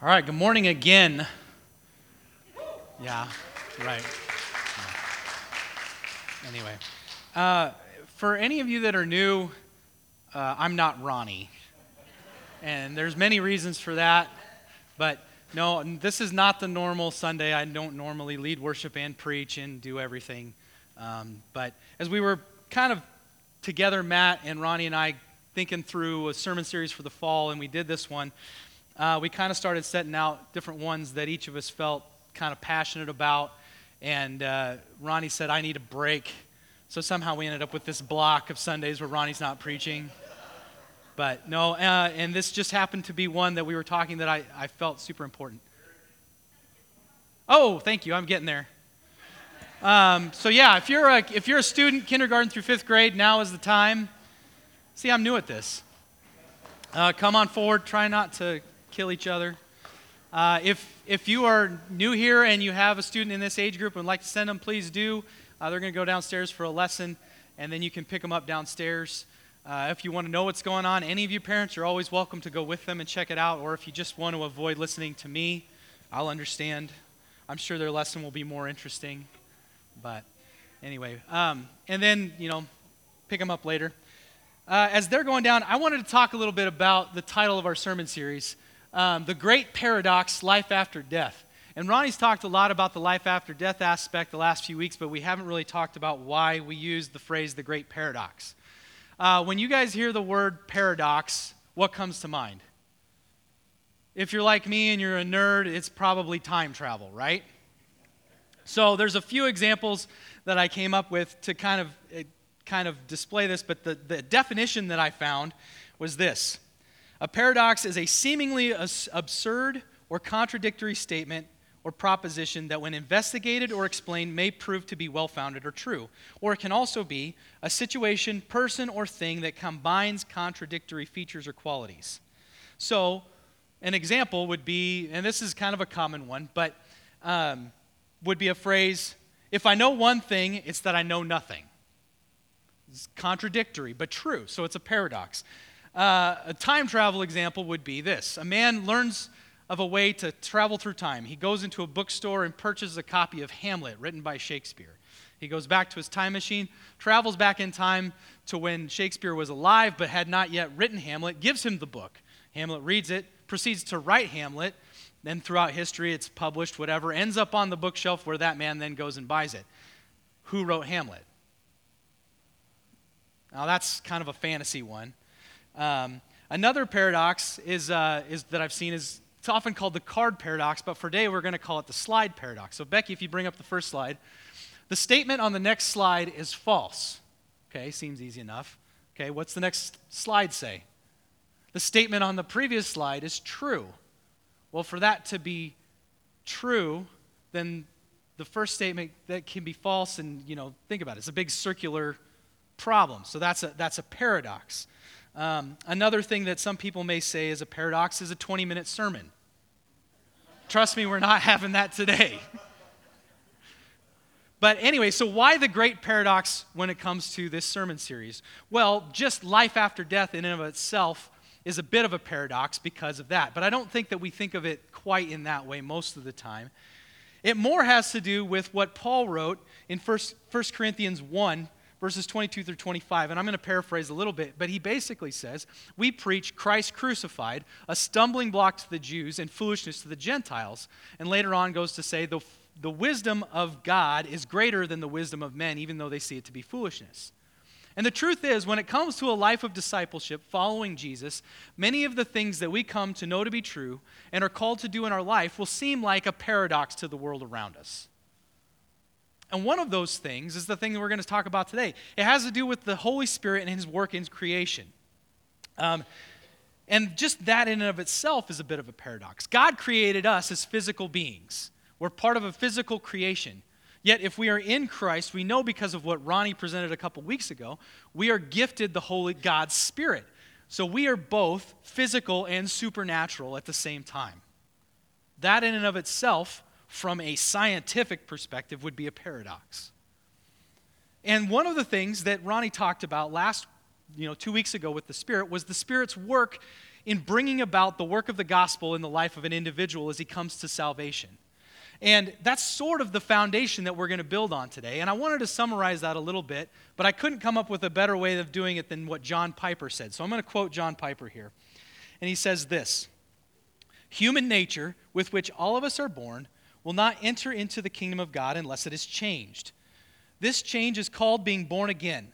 All right, good morning again. Yeah, right. Anyway, uh, for any of you that are new, uh, I'm not Ronnie. And there's many reasons for that, but no, this is not the normal Sunday. I don't normally lead worship and preach and do everything. Um, but as we were kind of together, Matt and Ronnie and I, thinking through a sermon series for the fall, and we did this one, uh, we kind of started setting out different ones that each of us felt kind of passionate about. And uh, Ronnie said, I need a break. So somehow we ended up with this block of Sundays where Ronnie's not preaching. But no, uh, and this just happened to be one that we were talking that I, I felt super important. Oh, thank you. I'm getting there. Um, so yeah, if you're a, if you're a student, kindergarten through fifth grade, now is the time. See, I'm new at this. Uh, come on forward. Try not to kill each other. Uh, if if you are new here and you have a student in this age group and would like to send them, please do. Uh, they're going to go downstairs for a lesson, and then you can pick them up downstairs. Uh, if you want to know what's going on, any of you parents are always welcome to go with them and check it out. Or if you just want to avoid listening to me, I'll understand. I'm sure their lesson will be more interesting. But anyway, um, and then, you know, pick them up later. Uh, as they're going down, I wanted to talk a little bit about the title of our sermon series um, The Great Paradox Life After Death. And Ronnie's talked a lot about the life after death aspect the last few weeks, but we haven't really talked about why we use the phrase the great paradox. Uh, when you guys hear the word paradox, what comes to mind? If you're like me and you're a nerd, it's probably time travel, right? So there's a few examples that I came up with to kind of uh, kind of display this, but the, the definition that I found was this. A paradox is a seemingly absurd or contradictory statement or proposition that, when investigated or explained, may prove to be well founded or true. Or it can also be a situation, person, or thing that combines contradictory features or qualities. So, an example would be, and this is kind of a common one, but um, would be a phrase if I know one thing, it's that I know nothing. It's contradictory, but true. So it's a paradox. Uh, a time travel example would be this a man learns of a way to travel through time. He goes into a bookstore and purchases a copy of Hamlet, written by Shakespeare. He goes back to his time machine, travels back in time to when Shakespeare was alive but had not yet written Hamlet, gives him the book. Hamlet reads it, proceeds to write Hamlet. Then, throughout history, it's published, whatever, ends up on the bookshelf where that man then goes and buys it. Who wrote Hamlet? Now, that's kind of a fantasy one. Um, another paradox is, uh, is that I've seen is it's often called the card paradox, but for today we're going to call it the slide paradox. So, Becky, if you bring up the first slide, the statement on the next slide is false. Okay, seems easy enough. Okay, what's the next slide say? The statement on the previous slide is true. Well, for that to be true, then the first statement that can be false, and you know, think about it, it's a big circular problem. So that's a, that's a paradox. Um, another thing that some people may say is a paradox is a 20 minute sermon. Trust me, we're not having that today. But anyway, so why the great paradox when it comes to this sermon series? Well, just life after death in and of itself is a bit of a paradox because of that. But I don't think that we think of it quite in that way most of the time. It more has to do with what Paul wrote in 1, 1 Corinthians 1, verses 22 through 25. And I'm going to paraphrase a little bit, but he basically says, We preach Christ crucified, a stumbling block to the Jews and foolishness to the Gentiles. And later on goes to say, The, the wisdom of God is greater than the wisdom of men, even though they see it to be foolishness. And the truth is, when it comes to a life of discipleship, following Jesus, many of the things that we come to know to be true and are called to do in our life will seem like a paradox to the world around us. And one of those things is the thing that we're going to talk about today. It has to do with the Holy Spirit and His work in creation. Um, and just that in and of itself is a bit of a paradox. God created us as physical beings, we're part of a physical creation. Yet, if we are in Christ, we know because of what Ronnie presented a couple weeks ago, we are gifted the Holy God's Spirit. So we are both physical and supernatural at the same time. That in and of itself from a scientific perspective would be a paradox. And one of the things that Ronnie talked about last, you know, two weeks ago with the Spirit was the Spirit's work in bringing about the work of the gospel in the life of an individual as he comes to salvation. And that's sort of the foundation that we're going to build on today. And I wanted to summarize that a little bit, but I couldn't come up with a better way of doing it than what John Piper said. So I'm going to quote John Piper here. And he says this Human nature, with which all of us are born, will not enter into the kingdom of God unless it is changed. This change is called being born again.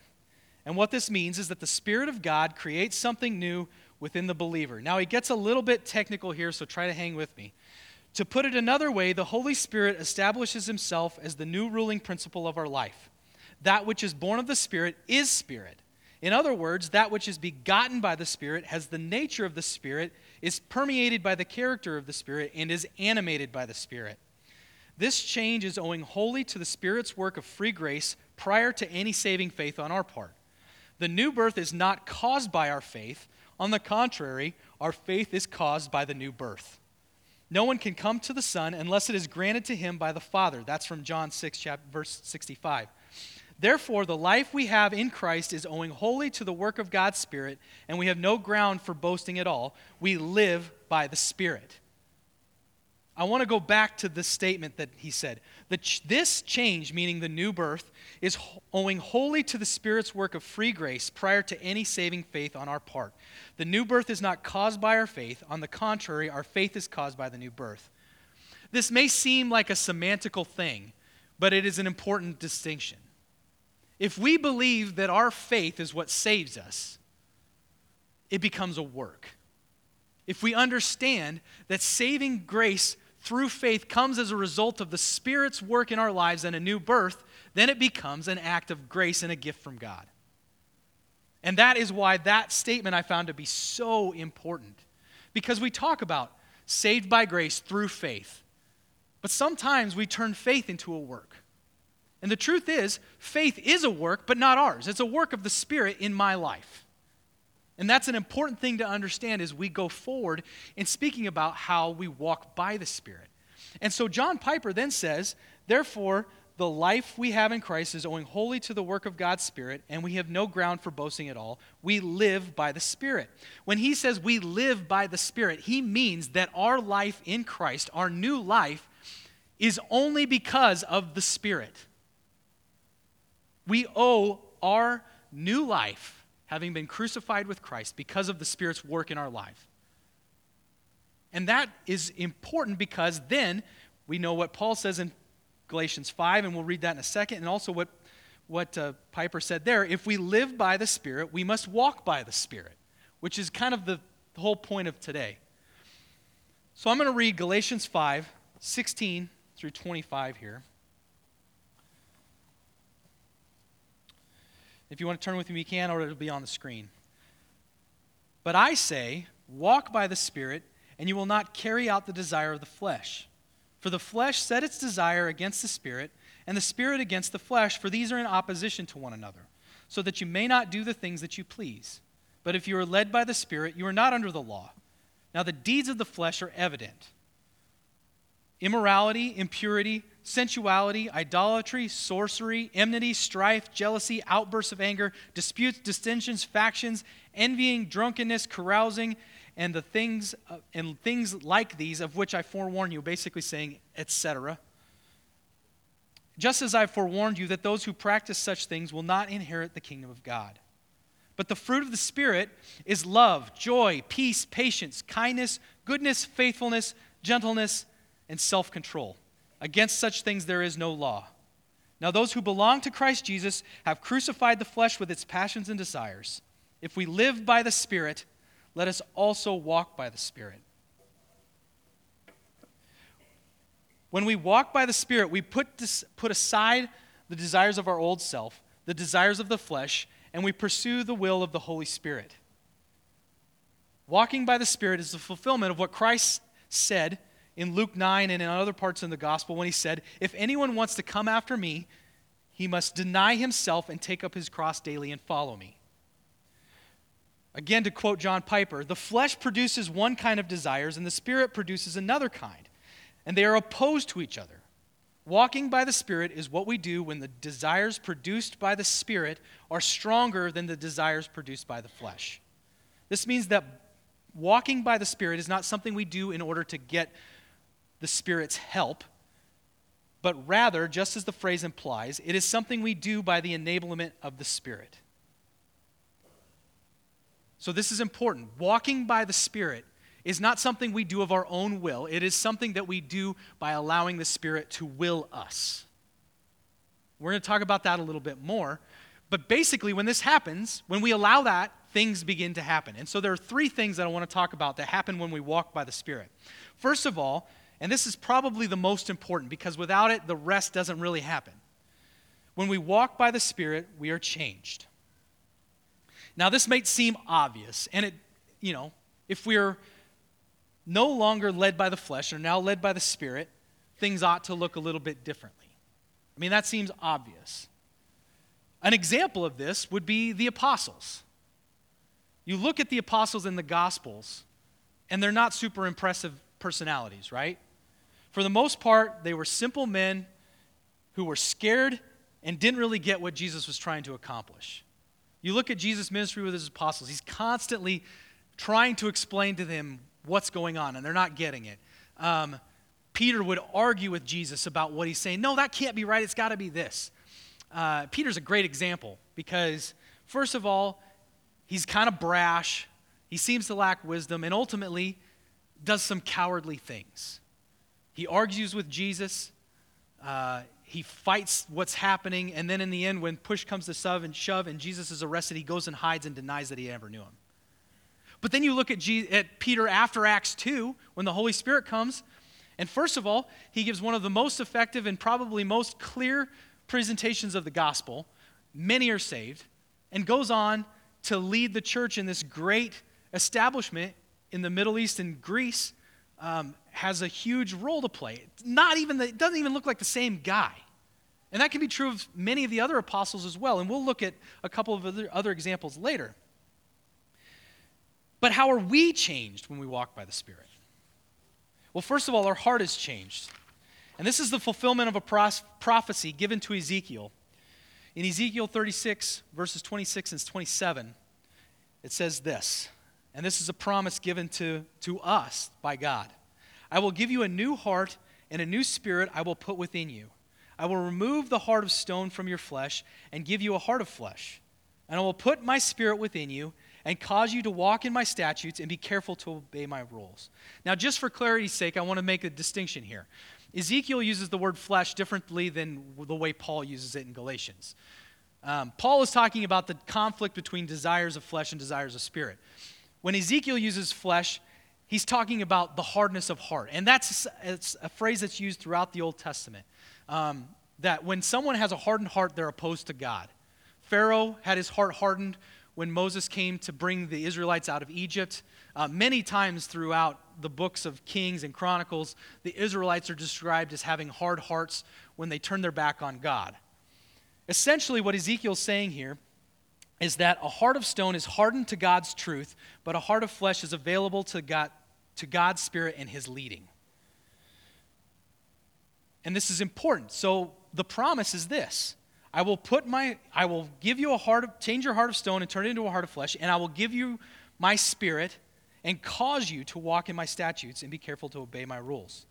And what this means is that the Spirit of God creates something new within the believer. Now, he gets a little bit technical here, so try to hang with me. To put it another way, the Holy Spirit establishes himself as the new ruling principle of our life. That which is born of the Spirit is Spirit. In other words, that which is begotten by the Spirit has the nature of the Spirit, is permeated by the character of the Spirit, and is animated by the Spirit. This change is owing wholly to the Spirit's work of free grace prior to any saving faith on our part. The new birth is not caused by our faith. On the contrary, our faith is caused by the new birth. No one can come to the Son unless it is granted to him by the Father. That's from John 6, chapter, verse 65. Therefore, the life we have in Christ is owing wholly to the work of God's Spirit, and we have no ground for boasting at all. We live by the Spirit. I want to go back to the statement that he said. That this change, meaning the new birth, is owing wholly to the Spirit's work of free grace prior to any saving faith on our part. The new birth is not caused by our faith. On the contrary, our faith is caused by the new birth. This may seem like a semantical thing, but it is an important distinction. If we believe that our faith is what saves us, it becomes a work. If we understand that saving grace through faith comes as a result of the Spirit's work in our lives and a new birth, then it becomes an act of grace and a gift from God. And that is why that statement I found to be so important. Because we talk about saved by grace through faith. But sometimes we turn faith into a work. And the truth is, faith is a work, but not ours. It's a work of the Spirit in my life. And that's an important thing to understand as we go forward in speaking about how we walk by the Spirit. And so John Piper then says, therefore, the life we have in Christ is owing wholly to the work of God's Spirit, and we have no ground for boasting at all. We live by the Spirit. When he says we live by the Spirit, he means that our life in Christ, our new life, is only because of the Spirit. We owe our new life having been crucified with Christ because of the Spirit's work in our life. And that is important because then we know what Paul says in Galatians 5, and we'll read that in a second, and also what, what uh, Piper said there. If we live by the Spirit, we must walk by the Spirit, which is kind of the, the whole point of today. So I'm going to read Galatians 5, 16 through 25 here. If you want to turn with me, you can, or it'll be on the screen. But I say, walk by the Spirit, and you will not carry out the desire of the flesh. For the flesh set its desire against the Spirit, and the Spirit against the flesh, for these are in opposition to one another, so that you may not do the things that you please. But if you are led by the Spirit, you are not under the law. Now the deeds of the flesh are evident immorality, impurity, sensuality, idolatry, sorcery, enmity, strife, jealousy, outbursts of anger, disputes, dissensions, factions, envying, drunkenness, carousing, and the things uh, and things like these of which I forewarn you, basically saying, etc. Just as I forewarned you that those who practice such things will not inherit the kingdom of God. But the fruit of the Spirit is love, joy, peace, patience, kindness, goodness, faithfulness, gentleness, and self control. Against such things there is no law. Now, those who belong to Christ Jesus have crucified the flesh with its passions and desires. If we live by the Spirit, let us also walk by the Spirit. When we walk by the Spirit, we put, this, put aside the desires of our old self, the desires of the flesh, and we pursue the will of the Holy Spirit. Walking by the Spirit is the fulfillment of what Christ said in Luke 9 and in other parts in the gospel when he said, If anyone wants to come after me, he must deny himself and take up his cross daily and follow me. Again, to quote John Piper, the flesh produces one kind of desires and the spirit produces another kind, and they are opposed to each other. Walking by the Spirit is what we do when the desires produced by the Spirit are stronger than the desires produced by the flesh. This means that walking by the Spirit is not something we do in order to get the Spirit's help, but rather, just as the phrase implies, it is something we do by the enablement of the Spirit. So, this is important. Walking by the Spirit is not something we do of our own will, it is something that we do by allowing the Spirit to will us. We're going to talk about that a little bit more. But basically, when this happens, when we allow that, things begin to happen. And so there are three things that I want to talk about that happen when we walk by the Spirit. First of all, and this is probably the most important because without it, the rest doesn't really happen. When we walk by the Spirit, we are changed. Now, this may seem obvious, and it, you know, if we're no longer led by the flesh or now led by the Spirit, things ought to look a little bit differently. I mean, that seems obvious. An example of this would be the apostles. You look at the apostles in the Gospels, and they're not super impressive personalities, right? For the most part, they were simple men who were scared and didn't really get what Jesus was trying to accomplish. You look at Jesus' ministry with his apostles, he's constantly trying to explain to them what's going on, and they're not getting it. Um, Peter would argue with Jesus about what he's saying. No, that can't be right. It's got to be this. Uh, Peter's a great example because, first of all, he's kind of brash. He seems to lack wisdom and ultimately does some cowardly things. He argues with Jesus. Uh, he fights what's happening. And then in the end, when push comes to shove and, shove and Jesus is arrested, he goes and hides and denies that he ever knew him. But then you look at, at Peter after Acts 2, when the Holy Spirit comes. And first of all, he gives one of the most effective and probably most clear presentations of the gospel. Many are saved. And goes on to lead the church in this great establishment in the Middle East and Greece. Um, has a huge role to play. Not even the, it doesn't even look like the same guy. And that can be true of many of the other apostles as well. And we'll look at a couple of other, other examples later. But how are we changed when we walk by the Spirit? Well, first of all, our heart is changed. And this is the fulfillment of a prophecy given to Ezekiel. In Ezekiel 36, verses 26 and 27, it says this, and this is a promise given to, to us by God I will give you a new heart, and a new spirit I will put within you. I will remove the heart of stone from your flesh, and give you a heart of flesh. And I will put my spirit within you and cause you to walk in my statutes and be careful to obey my rules. Now, just for clarity's sake, I want to make a distinction here. Ezekiel uses the word flesh differently than the way Paul uses it in Galatians. Um, Paul is talking about the conflict between desires of flesh and desires of spirit. When Ezekiel uses flesh, he's talking about the hardness of heart. And that's a phrase that's used throughout the Old Testament. Um, that when someone has a hardened heart, they're opposed to God. Pharaoh had his heart hardened when Moses came to bring the Israelites out of Egypt. Uh, many times throughout the books of Kings and Chronicles, the Israelites are described as having hard hearts when they turn their back on God. Essentially, what Ezekiel's saying here is that a heart of stone is hardened to God's truth, but a heart of flesh is available to, God, to God's Spirit and His leading. And this is important. So the promise is this I will put my, I will give you a heart of, change your heart of stone and turn it into a heart of flesh, and I will give you my spirit and cause you to walk in my statutes and be careful to obey my rules.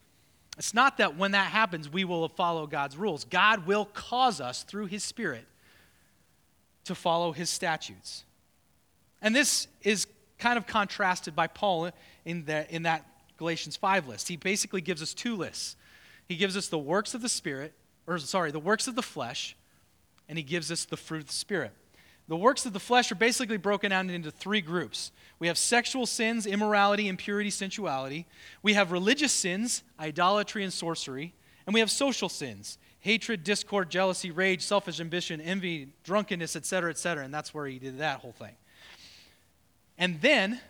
It's not that when that happens, we will follow God's rules. God will cause us through his spirit to follow his statutes. And this is kind of contrasted by Paul in, the, in that Galatians 5 list. He basically gives us two lists. He gives us the works of the Spirit, or sorry, the works of the flesh, and he gives us the fruit of the Spirit. The works of the flesh are basically broken down into three groups. We have sexual sins, immorality, impurity, sensuality. We have religious sins, idolatry and sorcery. And we have social sins, hatred, discord, jealousy, rage, selfish ambition, envy, drunkenness, etc., etc. And that's where he did that whole thing. And then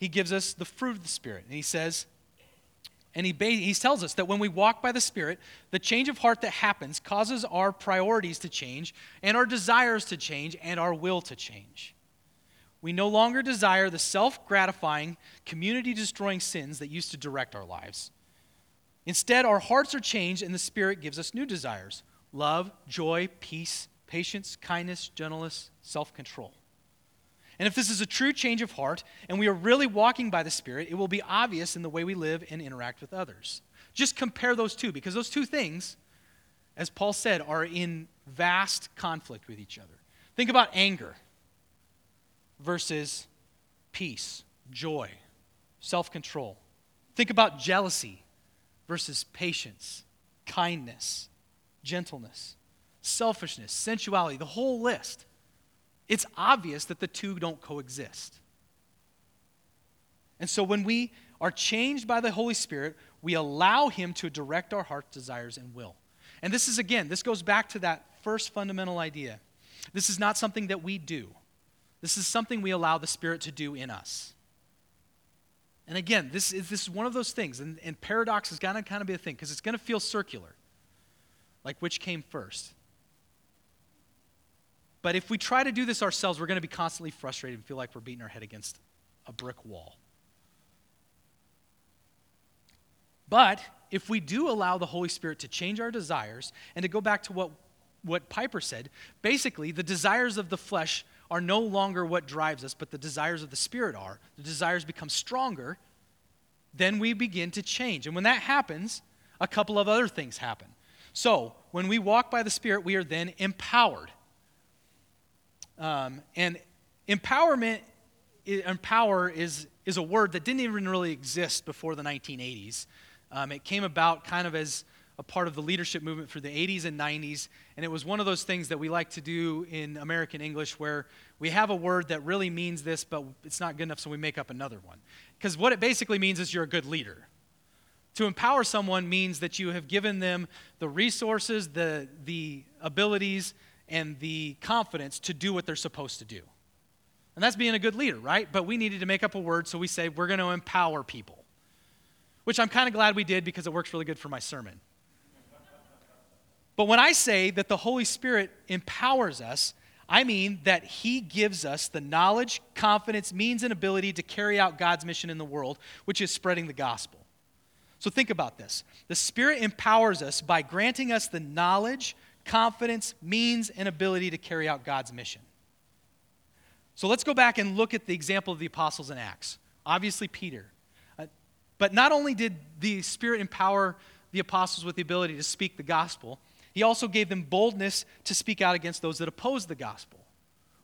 he gives us the fruit of the Spirit. And he says, and he, he tells us that when we walk by the Spirit, the change of heart that happens causes our priorities to change, and our desires to change, and our will to change. We no longer desire the self gratifying, community destroying sins that used to direct our lives. Instead, our hearts are changed, and the Spirit gives us new desires love, joy, peace, patience, kindness, gentleness, self control. And if this is a true change of heart and we are really walking by the Spirit, it will be obvious in the way we live and interact with others. Just compare those two because those two things, as Paul said, are in vast conflict with each other. Think about anger versus peace, joy, self control. Think about jealousy versus patience, kindness, gentleness, selfishness, sensuality, the whole list. It's obvious that the two don't coexist. And so when we are changed by the Holy Spirit, we allow Him to direct our heart's desires and will. And this is, again, this goes back to that first fundamental idea. This is not something that we do, this is something we allow the Spirit to do in us. And again, this is, this is one of those things, and, and paradox is going to kind of be a thing because it's going to feel circular. Like which came first? But if we try to do this ourselves, we're going to be constantly frustrated and feel like we're beating our head against a brick wall. But if we do allow the Holy Spirit to change our desires, and to go back to what, what Piper said, basically, the desires of the flesh are no longer what drives us, but the desires of the Spirit are. The desires become stronger, then we begin to change. And when that happens, a couple of other things happen. So, when we walk by the Spirit, we are then empowered. Um, and empowerment, empower is, is a word that didn't even really exist before the 1980s. Um, it came about kind of as a part of the leadership movement for the 80s and 90s. And it was one of those things that we like to do in American English where we have a word that really means this, but it's not good enough, so we make up another one. Because what it basically means is you're a good leader. To empower someone means that you have given them the resources, the, the abilities, and the confidence to do what they're supposed to do. And that's being a good leader, right? But we needed to make up a word, so we say we're going to empower people, which I'm kind of glad we did because it works really good for my sermon. But when I say that the Holy Spirit empowers us, I mean that He gives us the knowledge, confidence, means, and ability to carry out God's mission in the world, which is spreading the gospel. So think about this. The Spirit empowers us by granting us the knowledge, confidence, means, and ability to carry out God's mission. So let's go back and look at the example of the apostles in Acts. Obviously, Peter. Uh, but not only did the Spirit empower the apostles with the ability to speak the gospel, he also gave them boldness to speak out against those that opposed the gospel.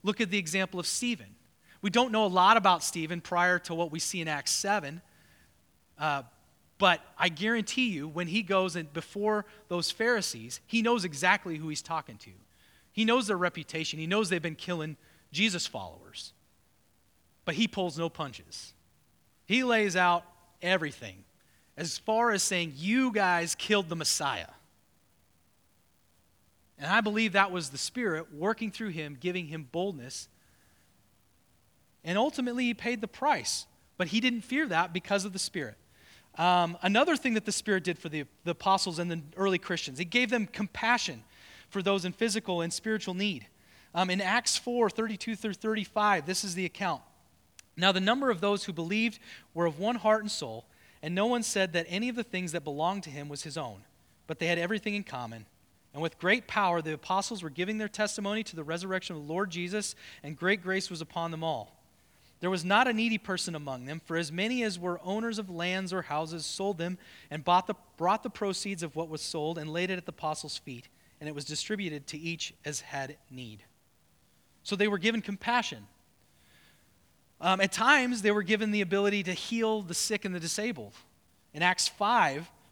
Look at the example of Stephen. We don't know a lot about Stephen prior to what we see in Acts 7, uh, but I guarantee you, when he goes and before those Pharisees, he knows exactly who he's talking to. He knows their reputation, he knows they've been killing Jesus followers. But he pulls no punches. He lays out everything as far as saying, You guys killed the Messiah. And I believe that was the Spirit working through him, giving him boldness. And ultimately, he paid the price. But he didn't fear that because of the Spirit. Um, another thing that the Spirit did for the, the apostles and the early Christians, he gave them compassion for those in physical and spiritual need. Um, in Acts 4 32 through 35, this is the account. Now, the number of those who believed were of one heart and soul, and no one said that any of the things that belonged to him was his own, but they had everything in common. And with great power, the apostles were giving their testimony to the resurrection of the Lord Jesus, and great grace was upon them all. There was not a needy person among them, for as many as were owners of lands or houses sold them and the, brought the proceeds of what was sold and laid it at the apostles' feet, and it was distributed to each as had need. So they were given compassion. Um, at times, they were given the ability to heal the sick and the disabled. In Acts 5,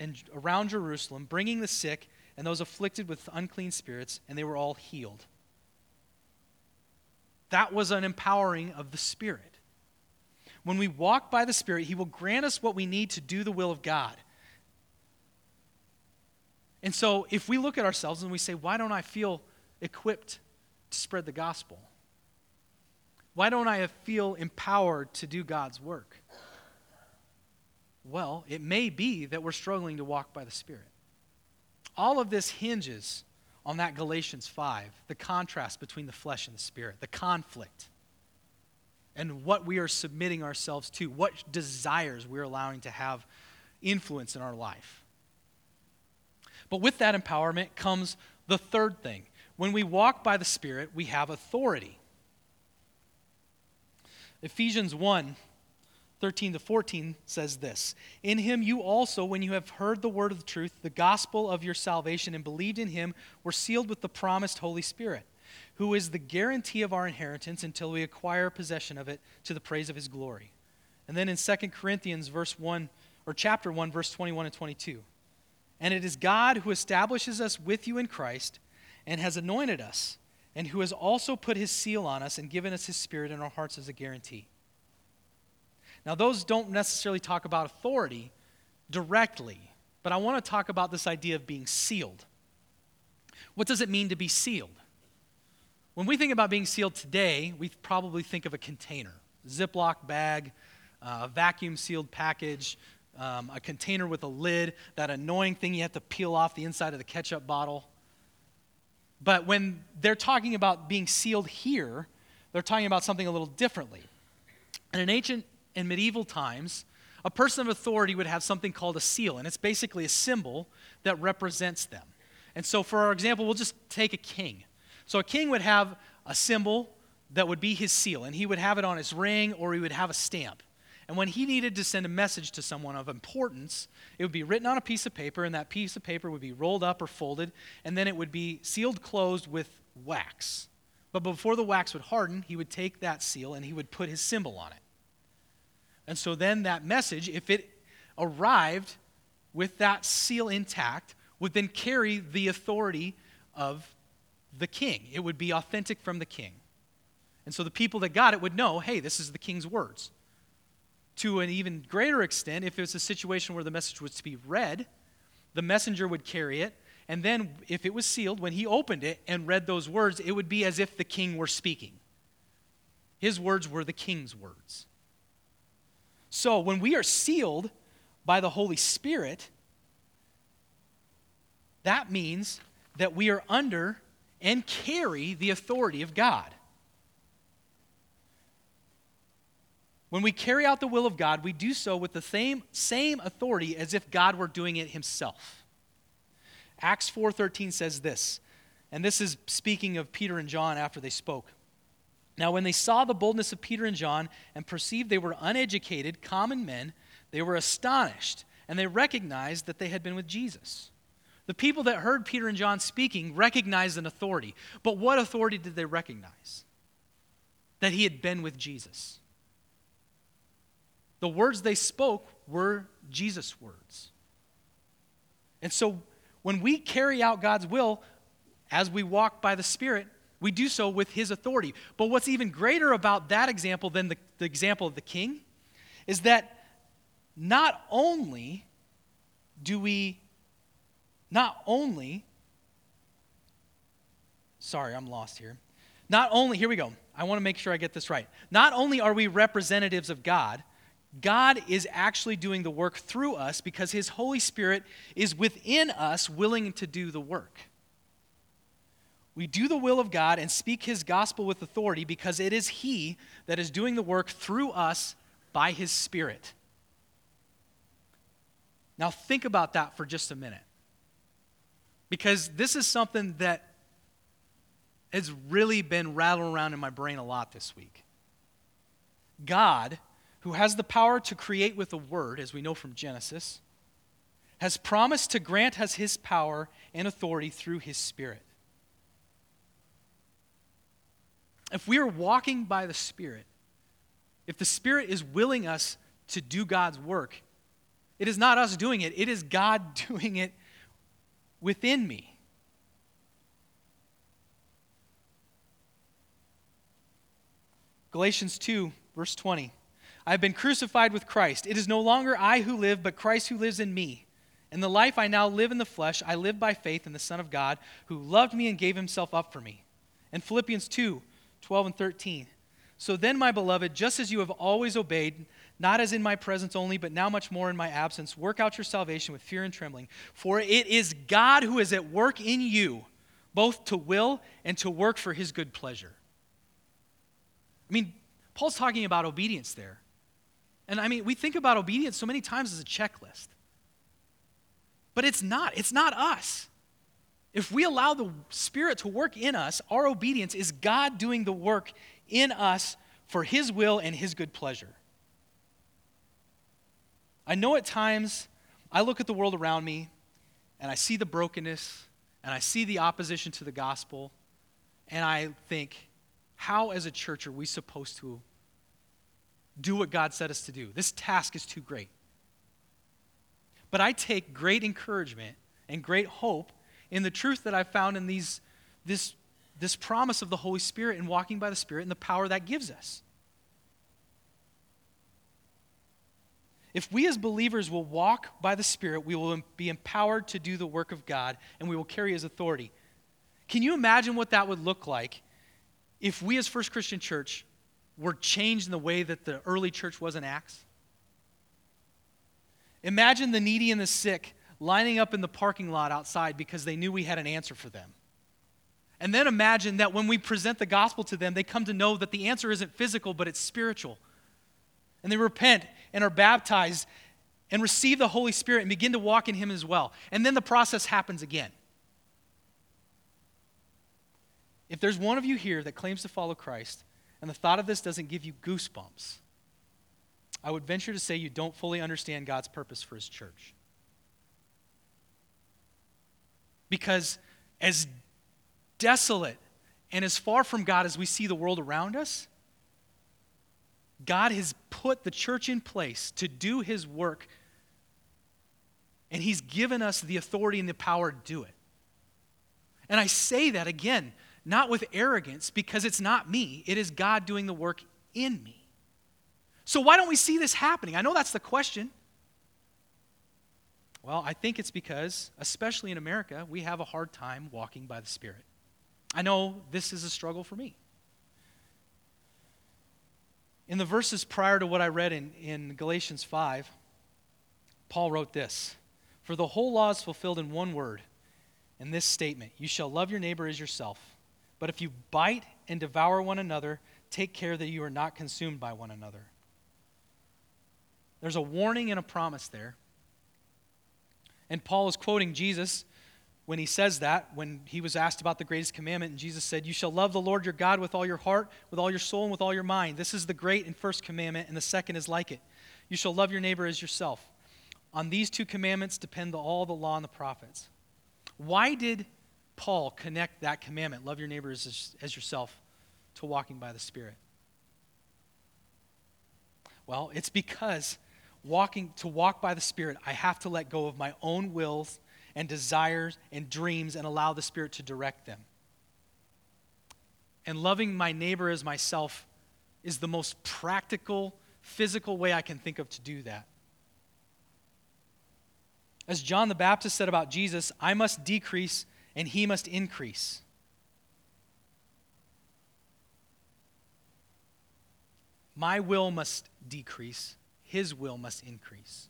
and around Jerusalem, bringing the sick and those afflicted with unclean spirits, and they were all healed. That was an empowering of the Spirit. When we walk by the Spirit, He will grant us what we need to do the will of God. And so, if we look at ourselves and we say, Why don't I feel equipped to spread the gospel? Why don't I feel empowered to do God's work? Well, it may be that we're struggling to walk by the Spirit. All of this hinges on that Galatians 5, the contrast between the flesh and the spirit, the conflict, and what we are submitting ourselves to, what desires we're allowing to have influence in our life. But with that empowerment comes the third thing. When we walk by the Spirit, we have authority. Ephesians 1 13 to 14 says this In him you also, when you have heard the word of the truth, the gospel of your salvation, and believed in him, were sealed with the promised Holy Spirit, who is the guarantee of our inheritance until we acquire possession of it to the praise of his glory. And then in 2 Corinthians verse 1 or chapter 1 verse 21 and 22. And it is God who establishes us with you in Christ and has anointed us, and who has also put his seal on us and given us his spirit in our hearts as a guarantee. Now, those don't necessarily talk about authority directly, but I want to talk about this idea of being sealed. What does it mean to be sealed? When we think about being sealed today, we probably think of a container, Ziploc bag, uh, a vacuum sealed package, um, a container with a lid, that annoying thing you have to peel off the inside of the ketchup bottle. But when they're talking about being sealed here, they're talking about something a little differently. In an ancient in medieval times, a person of authority would have something called a seal, and it's basically a symbol that represents them. And so, for our example, we'll just take a king. So, a king would have a symbol that would be his seal, and he would have it on his ring or he would have a stamp. And when he needed to send a message to someone of importance, it would be written on a piece of paper, and that piece of paper would be rolled up or folded, and then it would be sealed closed with wax. But before the wax would harden, he would take that seal and he would put his symbol on it. And so then that message, if it arrived with that seal intact, would then carry the authority of the king. It would be authentic from the king. And so the people that got it would know hey, this is the king's words. To an even greater extent, if it was a situation where the message was to be read, the messenger would carry it. And then, if it was sealed, when he opened it and read those words, it would be as if the king were speaking. His words were the king's words. So when we are sealed by the Holy Spirit, that means that we are under and carry the authority of God. When we carry out the will of God, we do so with the same, same authority as if God were doing it himself. Acts 4:13 says this, and this is speaking of Peter and John after they spoke. Now, when they saw the boldness of Peter and John and perceived they were uneducated, common men, they were astonished, and they recognized that they had been with Jesus. The people that heard Peter and John speaking recognized an authority. But what authority did they recognize? That he had been with Jesus. The words they spoke were Jesus' words. And so when we carry out God's will as we walk by the Spirit, we do so with his authority. But what's even greater about that example than the, the example of the king is that not only do we, not only, sorry, I'm lost here. Not only, here we go. I want to make sure I get this right. Not only are we representatives of God, God is actually doing the work through us because His Holy Spirit is within us willing to do the work. We do the will of God and speak his gospel with authority because it is he that is doing the work through us by his spirit. Now, think about that for just a minute. Because this is something that has really been rattling around in my brain a lot this week. God, who has the power to create with a word, as we know from Genesis, has promised to grant us his power and authority through his spirit. If we are walking by the Spirit, if the Spirit is willing us to do God's work, it is not us doing it, it is God doing it within me. Galatians 2, verse 20. I have been crucified with Christ. It is no longer I who live, but Christ who lives in me. In the life I now live in the flesh, I live by faith in the Son of God, who loved me and gave himself up for me. And Philippians 2, 12 and 13. So then, my beloved, just as you have always obeyed, not as in my presence only, but now much more in my absence, work out your salvation with fear and trembling. For it is God who is at work in you, both to will and to work for his good pleasure. I mean, Paul's talking about obedience there. And I mean, we think about obedience so many times as a checklist. But it's not. It's not us. If we allow the Spirit to work in us, our obedience is God doing the work in us for His will and His good pleasure. I know at times I look at the world around me and I see the brokenness and I see the opposition to the gospel and I think, how as a church are we supposed to do what God said us to do? This task is too great. But I take great encouragement and great hope in the truth that I've found in these, this, this promise of the Holy Spirit and walking by the Spirit and the power that gives us. If we as believers will walk by the Spirit, we will be empowered to do the work of God and we will carry His authority. Can you imagine what that would look like if we as First Christian Church were changed in the way that the early church was in Acts? Imagine the needy and the sick lining up in the parking lot outside because they knew we had an answer for them. And then imagine that when we present the gospel to them, they come to know that the answer isn't physical, but it's spiritual. And they repent and are baptized and receive the Holy Spirit and begin to walk in Him as well. And then the process happens again. If there's one of you here that claims to follow Christ and the thought of this doesn't give you goosebumps, I would venture to say you don't fully understand God's purpose for His church. Because as desolate and as far from God as we see the world around us, God has put the church in place to do his work, and he's given us the authority and the power to do it. And I say that again, not with arrogance, because it's not me, it is God doing the work in me. So, why don't we see this happening? I know that's the question. Well, I think it's because, especially in America, we have a hard time walking by the Spirit. I know this is a struggle for me. In the verses prior to what I read in, in Galatians 5, Paul wrote this For the whole law is fulfilled in one word, in this statement You shall love your neighbor as yourself. But if you bite and devour one another, take care that you are not consumed by one another. There's a warning and a promise there. And Paul is quoting Jesus when he says that, when he was asked about the greatest commandment, and Jesus said, You shall love the Lord your God with all your heart, with all your soul, and with all your mind. This is the great and first commandment, and the second is like it. You shall love your neighbor as yourself. On these two commandments depend all the law and the prophets. Why did Paul connect that commandment, love your neighbor as, as yourself, to walking by the Spirit? Well, it's because walking to walk by the Spirit, I have to let go of my own wills and desires and dreams and allow the Spirit to direct them. And loving my neighbor as myself is the most practical, physical way I can think of to do that. As John the Baptist said about Jesus, I must decrease and he must increase. My will must decrease his will must increase.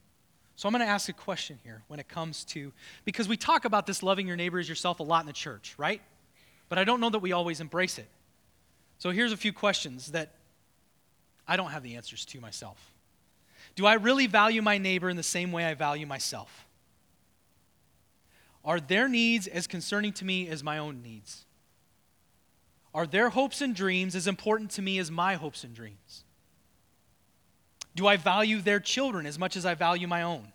So I'm going to ask a question here when it comes to, because we talk about this loving your neighbor as yourself a lot in the church, right? But I don't know that we always embrace it. So here's a few questions that I don't have the answers to myself. Do I really value my neighbor in the same way I value myself? Are their needs as concerning to me as my own needs? Are their hopes and dreams as important to me as my hopes and dreams? Do I value their children as much as I value my own?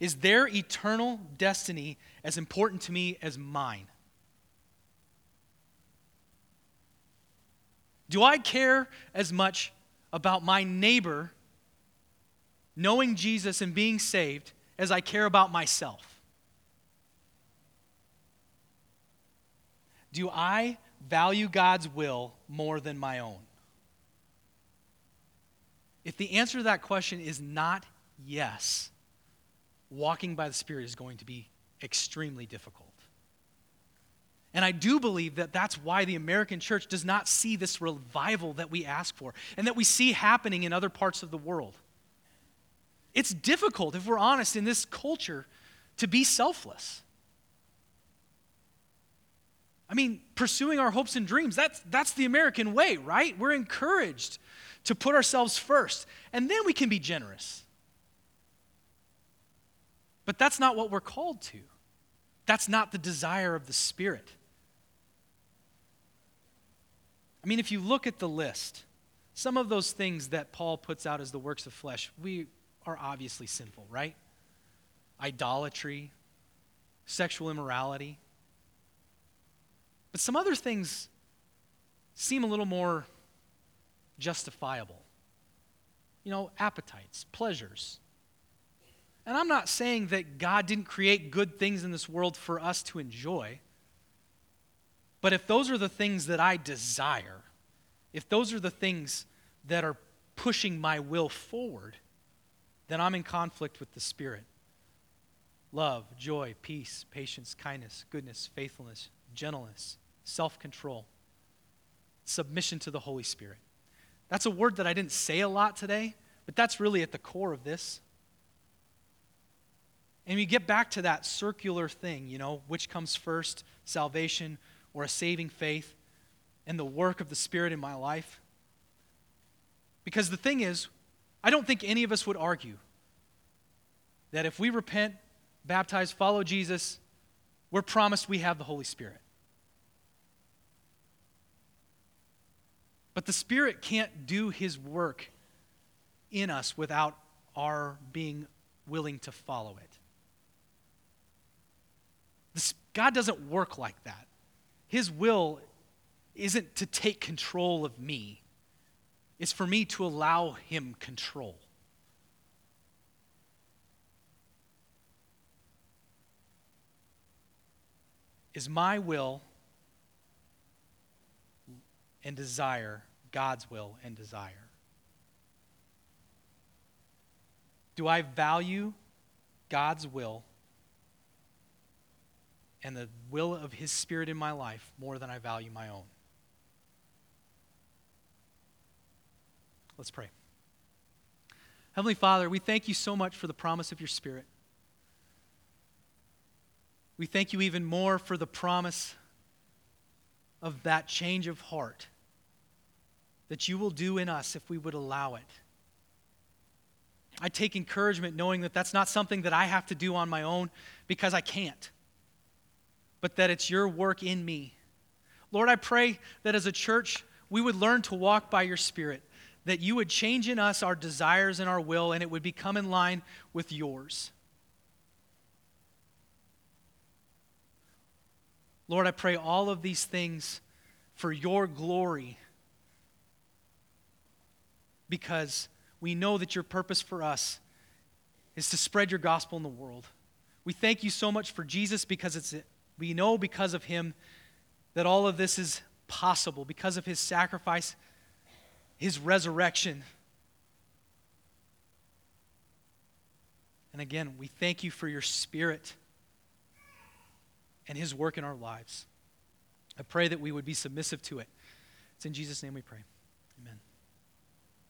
Is their eternal destiny as important to me as mine? Do I care as much about my neighbor knowing Jesus and being saved as I care about myself? Do I value God's will more than my own? If the answer to that question is not yes, walking by the Spirit is going to be extremely difficult. And I do believe that that's why the American church does not see this revival that we ask for and that we see happening in other parts of the world. It's difficult, if we're honest, in this culture to be selfless. I mean, pursuing our hopes and dreams, that's, that's the American way, right? We're encouraged to put ourselves first, and then we can be generous. But that's not what we're called to. That's not the desire of the Spirit. I mean, if you look at the list, some of those things that Paul puts out as the works of flesh, we are obviously sinful, right? Idolatry, sexual immorality. But some other things seem a little more justifiable. You know, appetites, pleasures. And I'm not saying that God didn't create good things in this world for us to enjoy. But if those are the things that I desire, if those are the things that are pushing my will forward, then I'm in conflict with the Spirit. Love, joy, peace, patience, kindness, goodness, faithfulness, gentleness, self control, submission to the Holy Spirit. That's a word that I didn't say a lot today, but that's really at the core of this. And we get back to that circular thing, you know, which comes first, salvation or a saving faith and the work of the Spirit in my life? Because the thing is, I don't think any of us would argue that if we repent, baptize, follow Jesus, we're promised we have the Holy Spirit. But the Spirit can't do His work in us without our being willing to follow it. This, God doesn't work like that. His will isn't to take control of me, it's for me to allow Him control. Is my will and desire God's will and desire? Do I value God's will and the will of His Spirit in my life more than I value my own. Let's pray. Heavenly Father, we thank you so much for the promise of your Spirit. We thank you even more for the promise of that change of heart that you will do in us if we would allow it. I take encouragement knowing that that's not something that I have to do on my own because I can't but that it's your work in me. Lord, I pray that as a church, we would learn to walk by your Spirit, that you would change in us our desires and our will, and it would become in line with yours. Lord, I pray all of these things for your glory because we know that your purpose for us is to spread your gospel in the world. We thank you so much for Jesus because it's we know because of him that all of this is possible, because of his sacrifice, his resurrection. And again, we thank you for your spirit and his work in our lives. I pray that we would be submissive to it. It's in Jesus' name we pray. Amen.